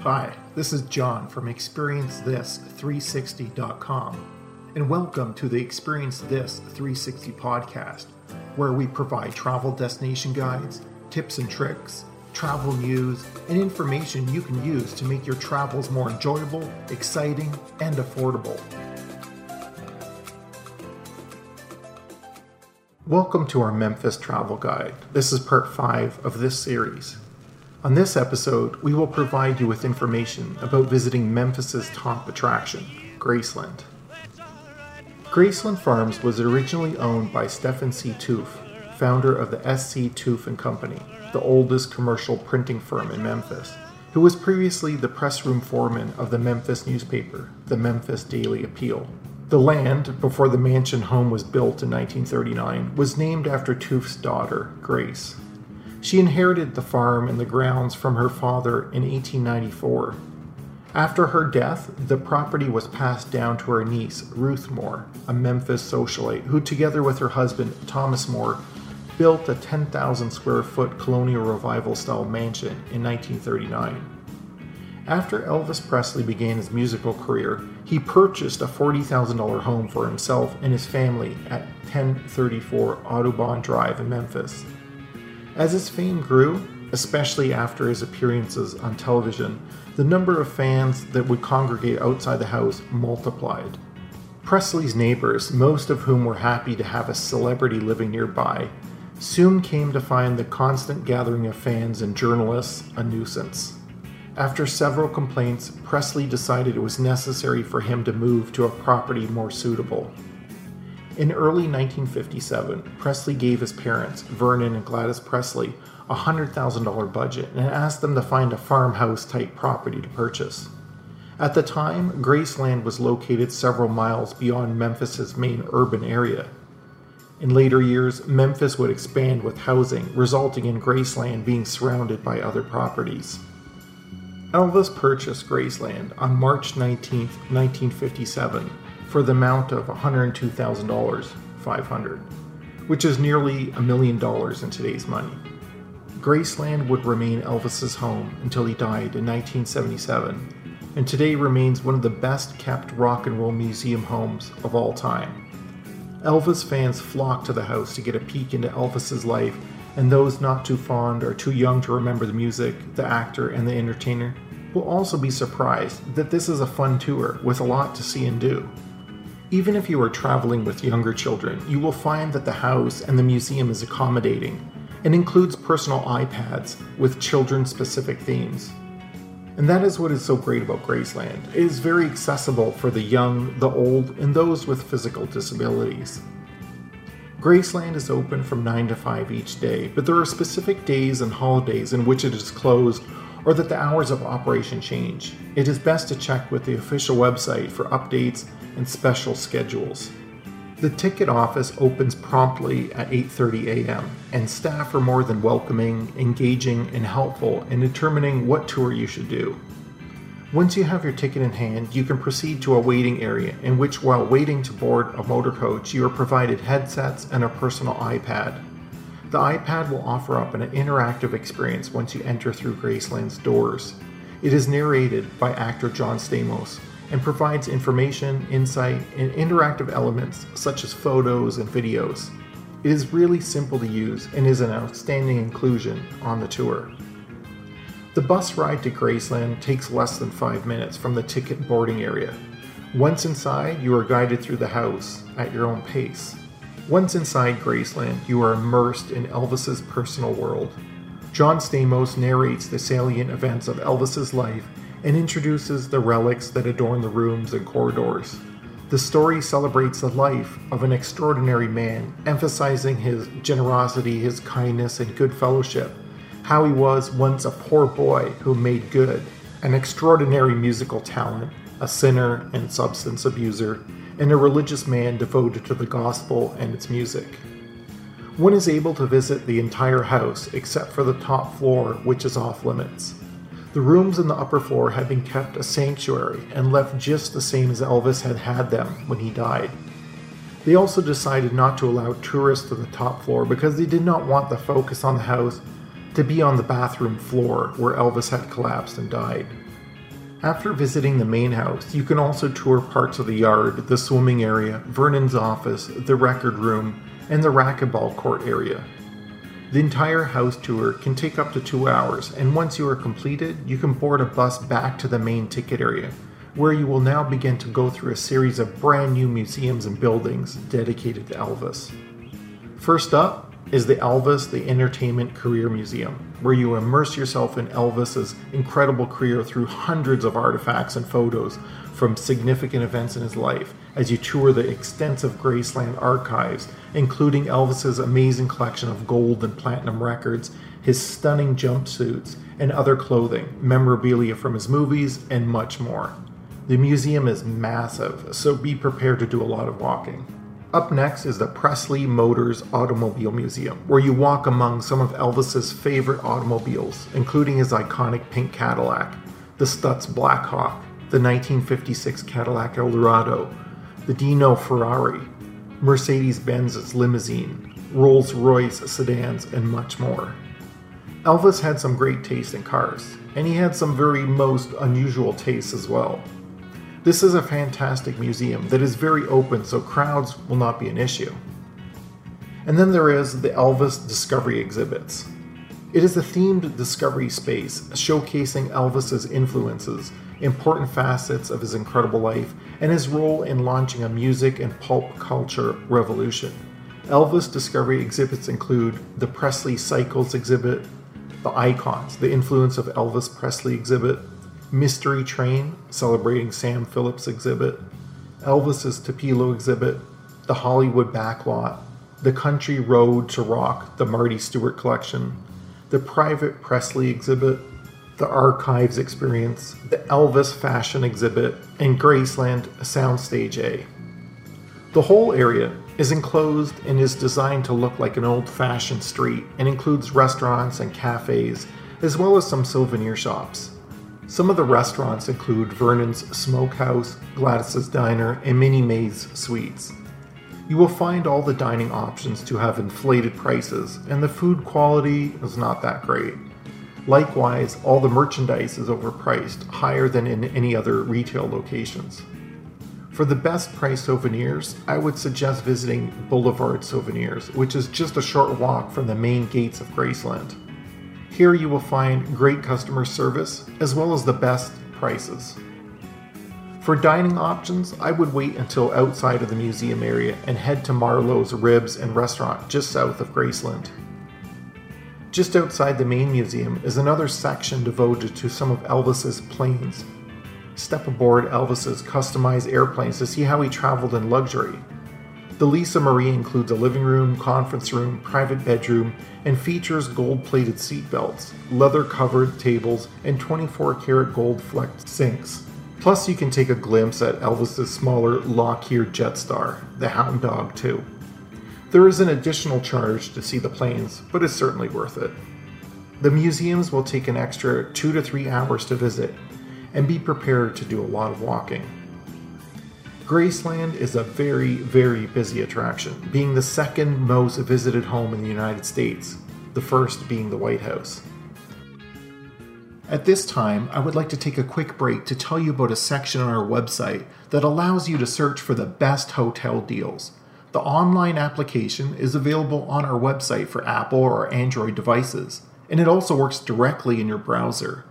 Hi, this is John from ExperienceThis360.com, and welcome to the Experience This 360 podcast, where we provide travel destination guides, tips and tricks, travel news, and information you can use to make your travels more enjoyable, exciting, and affordable. Welcome to our Memphis Travel Guide. This is part 5 of this series. On this episode, we will provide you with information about visiting Memphis's top attraction, Graceland. Graceland Farms was originally owned by Stephen C. Toof, founder of the S.C. Toof and Company, the oldest commercial printing firm in Memphis, who was previously the pressroom foreman of the Memphis newspaper, the Memphis Daily Appeal. The land, before the mansion home was built in 1939, was named after Toof's daughter, Grace. She inherited the farm and the grounds from her father in 1894. After her death, the property was passed down to her niece, Ruth Moore, a Memphis socialite, who, together with her husband, Thomas Moore, built a 10,000 square foot colonial revival style mansion in 1939. After Elvis Presley began his musical career, he purchased a $40,000 home for himself and his family at 1034 Audubon Drive in Memphis. As his fame grew, especially after his appearances on television, the number of fans that would congregate outside the house multiplied. Presley's neighbors, most of whom were happy to have a celebrity living nearby, soon came to find the constant gathering of fans and journalists a nuisance. After several complaints, Presley decided it was necessary for him to move to a property more suitable. In early 1957, Presley gave his parents, Vernon and Gladys Presley, a $100,000 budget and asked them to find a farmhouse type property to purchase. At the time, Graceland was located several miles beyond Memphis's main urban area. In later years, Memphis would expand with housing, resulting in Graceland being surrounded by other properties. Elvis purchased Graceland on March 19, 1957, for the amount of 102,500, which is nearly a million dollars in today's money. Graceland would remain Elvis's home until he died in 1977, and today remains one of the best kept rock and roll museum homes of all time. Elvis fans flock to the house to get a peek into Elvis's life, and those not too fond or too young to remember the music, the actor, and the entertainer will also be surprised that this is a fun tour with a lot to see and do. Even if you are traveling with younger children, you will find that the house and the museum is accommodating and includes personal iPads with children specific themes. And that is what is so great about Graceland. It is very accessible for the young, the old, and those with physical disabilities. Graceland is open from 9 to 5 each day, but there are specific days and holidays in which it is closed or that the hours of operation change. It is best to check with the official website for updates and special schedules. The ticket office opens promptly at 8:30 a.m. and staff are more than welcoming, engaging, and helpful in determining what tour you should do. Once you have your ticket in hand, you can proceed to a waiting area in which while waiting to board a motor coach, you are provided headsets and a personal iPad. The iPad will offer up an interactive experience once you enter through Graceland's doors. It is narrated by actor John Stamos and provides information, insight, and interactive elements such as photos and videos. It is really simple to use and is an outstanding inclusion on the tour. The bus ride to Graceland takes less than five minutes from the ticket boarding area. Once inside, you are guided through the house at your own pace. Once inside Graceland, you are immersed in Elvis's personal world. John Stamos narrates the salient events of Elvis's life and introduces the relics that adorn the rooms and corridors. The story celebrates the life of an extraordinary man, emphasizing his generosity, his kindness, and good fellowship. How he was once a poor boy who made good, an extraordinary musical talent, a sinner and substance abuser, and a religious man devoted to the gospel and its music. One is able to visit the entire house except for the top floor, which is off limits. The rooms in the upper floor had been kept a sanctuary and left just the same as Elvis had had them when he died. They also decided not to allow tourists to the top floor because they did not want the focus on the house to be on the bathroom floor where Elvis had collapsed and died. After visiting the main house, you can also tour parts of the yard, the swimming area, Vernon's office, the record room, and the racquetball court area. The entire house tour can take up to two hours, and once you are completed, you can board a bus back to the main ticket area, where you will now begin to go through a series of brand new museums and buildings dedicated to Elvis. First up is the Elvis the Entertainment Career Museum, where you immerse yourself in Elvis's incredible career through hundreds of artifacts and photos from significant events in his life as you tour the extensive Graceland archives, including Elvis's amazing collection of gold and platinum records, his stunning jumpsuits, and other clothing, memorabilia from his movies, and much more. The museum is massive, so be prepared to do a lot of walking. Up next is the Presley Motors Automobile Museum, where you walk among some of Elvis's favorite automobiles, including his iconic pink Cadillac, the Stutz Blackhawk, the 1956 Cadillac Eldorado, the Dino Ferrari, Mercedes Benz's limousine, Rolls Royce sedans, and much more. Elvis had some great taste in cars, and he had some very most unusual tastes as well. This is a fantastic museum that is very open, so crowds will not be an issue. And then there is the Elvis Discovery exhibits. It is a themed discovery space showcasing Elvis's influences important facets of his incredible life, and his role in launching a music and pulp culture revolution. Elvis Discovery exhibits include the Presley Cycles exhibit, the Icons, the Influence of Elvis Presley exhibit, Mystery Train, celebrating Sam Phillips exhibit, Elvis's Tupelo exhibit, the Hollywood Backlot, the Country Road to Rock, the Marty Stuart collection, the Private Presley exhibit, the Archives Experience, the Elvis Fashion Exhibit, and Graceland Soundstage A. The whole area is enclosed and is designed to look like an old fashioned street and includes restaurants and cafes, as well as some souvenir shops. Some of the restaurants include Vernon's Smokehouse, Gladys's Diner, and Minnie Mae's Sweets. You will find all the dining options to have inflated prices, and the food quality is not that great. Likewise, all the merchandise is overpriced, higher than in any other retail locations. For the best price souvenirs, I would suggest visiting Boulevard Souvenirs, which is just a short walk from the main gates of Graceland. Here you will find great customer service as well as the best prices. For dining options, I would wait until outside of the museum area and head to Marlowe's Ribs and Restaurant just south of Graceland. Just outside the main museum is another section devoted to some of Elvis's planes. Step aboard Elvis's customized airplanes to see how he traveled in luxury. The Lisa Marie includes a living room, conference room, private bedroom, and features gold plated seatbelts, leather covered tables, and 24 karat gold flecked sinks. Plus, you can take a glimpse at Elvis's smaller Lockheed Jetstar, the Hound Dog, too. There is an additional charge to see the planes, but it's certainly worth it. The museums will take an extra two to three hours to visit, and be prepared to do a lot of walking. Graceland is a very, very busy attraction, being the second most visited home in the United States, the first being the White House. At this time, I would like to take a quick break to tell you about a section on our website that allows you to search for the best hotel deals. The online application is available on our website for Apple or Android devices, and it also works directly in your browser.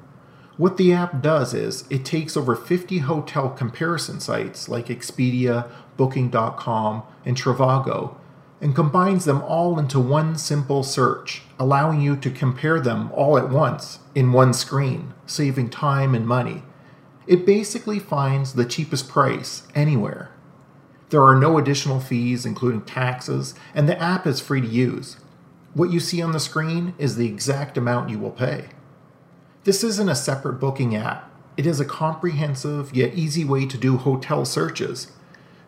What the app does is it takes over 50 hotel comparison sites like Expedia, Booking.com, and Trivago and combines them all into one simple search, allowing you to compare them all at once in one screen, saving time and money. It basically finds the cheapest price anywhere. There are no additional fees, including taxes, and the app is free to use. What you see on the screen is the exact amount you will pay. This isn't a separate booking app, it is a comprehensive yet easy way to do hotel searches.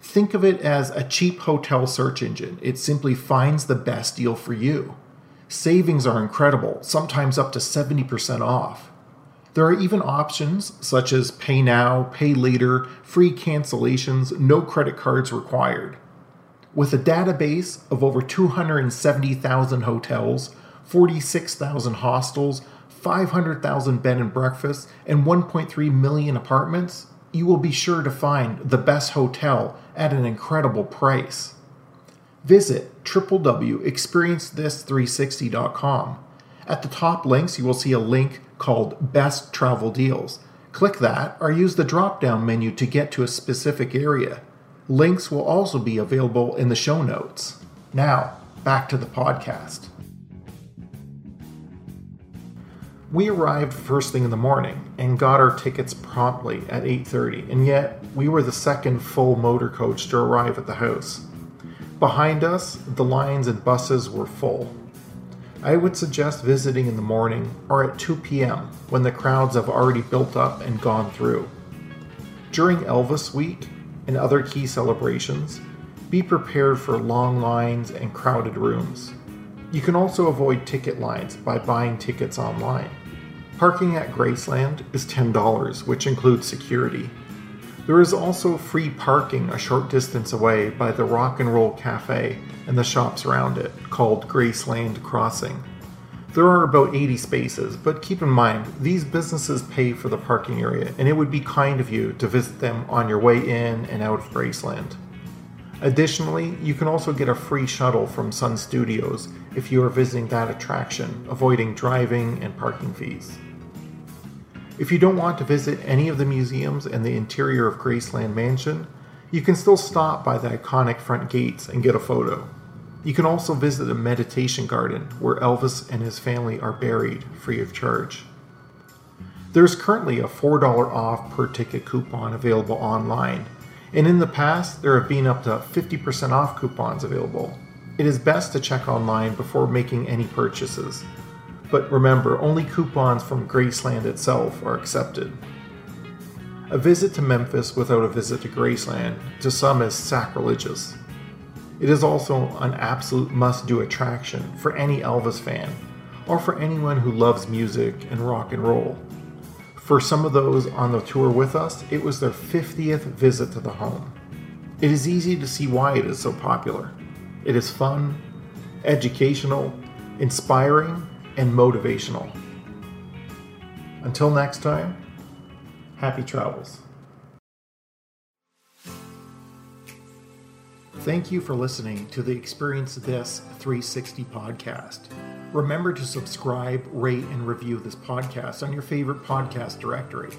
Think of it as a cheap hotel search engine. It simply finds the best deal for you. Savings are incredible, sometimes up to 70% off. There are even options such as pay now, pay later, free cancellations, no credit cards required. With a database of over 270,000 hotels, 46,000 hostels, 500,000 bed and breakfasts, and 1.3 million apartments, you will be sure to find the best hotel at an incredible price. Visit www.experiencethis360.com. At the top links, you will see a link called Best Travel Deals. Click that or use the drop down menu to get to a specific area. Links will also be available in the show notes. Now, back to the podcast. We arrived first thing in the morning and got our tickets promptly at 8:30, and yet we were the second full motor coach to arrive at the house. Behind us, the lines and buses were full. I would suggest visiting in the morning or at 2 p.m. when the crowds have already built up and gone through. During Elvis Week and other key celebrations, be prepared for long lines and crowded rooms. You can also avoid ticket lines by buying tickets online. Parking at Graceland is $10, which includes security. There is also free parking a short distance away by the Rock and Roll Cafe and the shops around it, called Graceland Crossing. There are about 80 spaces, but keep in mind, these businesses pay for the parking area, and it would be kind of you to visit them on your way in and out of Graceland. Additionally, you can also get a free shuttle from Sun Studios if you are visiting that attraction, avoiding driving and parking fees. If you don't want to visit any of the museums and the interior of Graceland Mansion, you can still stop by the iconic front gates and get a photo. You can also visit the meditation garden where Elvis and his family are buried free of charge. There's currently a $4 off per ticket coupon available online and in the past, there have been up to 50% off coupons available. It is best to check online before making any purchases. But remember, only coupons from Graceland itself are accepted. A visit to Memphis without a visit to Graceland to some is sacrilegious. It is also an absolute must do attraction for any Elvis fan or for anyone who loves music and rock and roll. For some of those on the tour with us, it was their 50th visit to the home. It is easy to see why it is so popular. It is fun, educational, inspiring, and motivational. Until next time, happy travels. Thank you for listening to the Experience This 360 podcast. Remember to subscribe, rate, and review this podcast on your favorite podcast directory.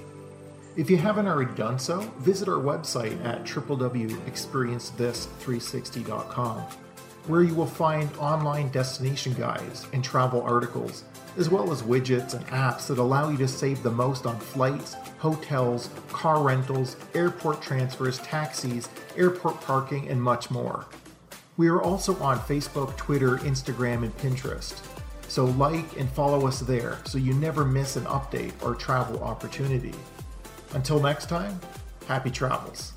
If you haven't already done so, visit our website at www.experiencethis360.com, where you will find online destination guides and travel articles, as well as widgets and apps that allow you to save the most on flights, hotels, car rentals, airport transfers, taxis, airport parking, and much more. We are also on Facebook, Twitter, Instagram, and Pinterest. So like and follow us there so you never miss an update or travel opportunity. Until next time, happy travels.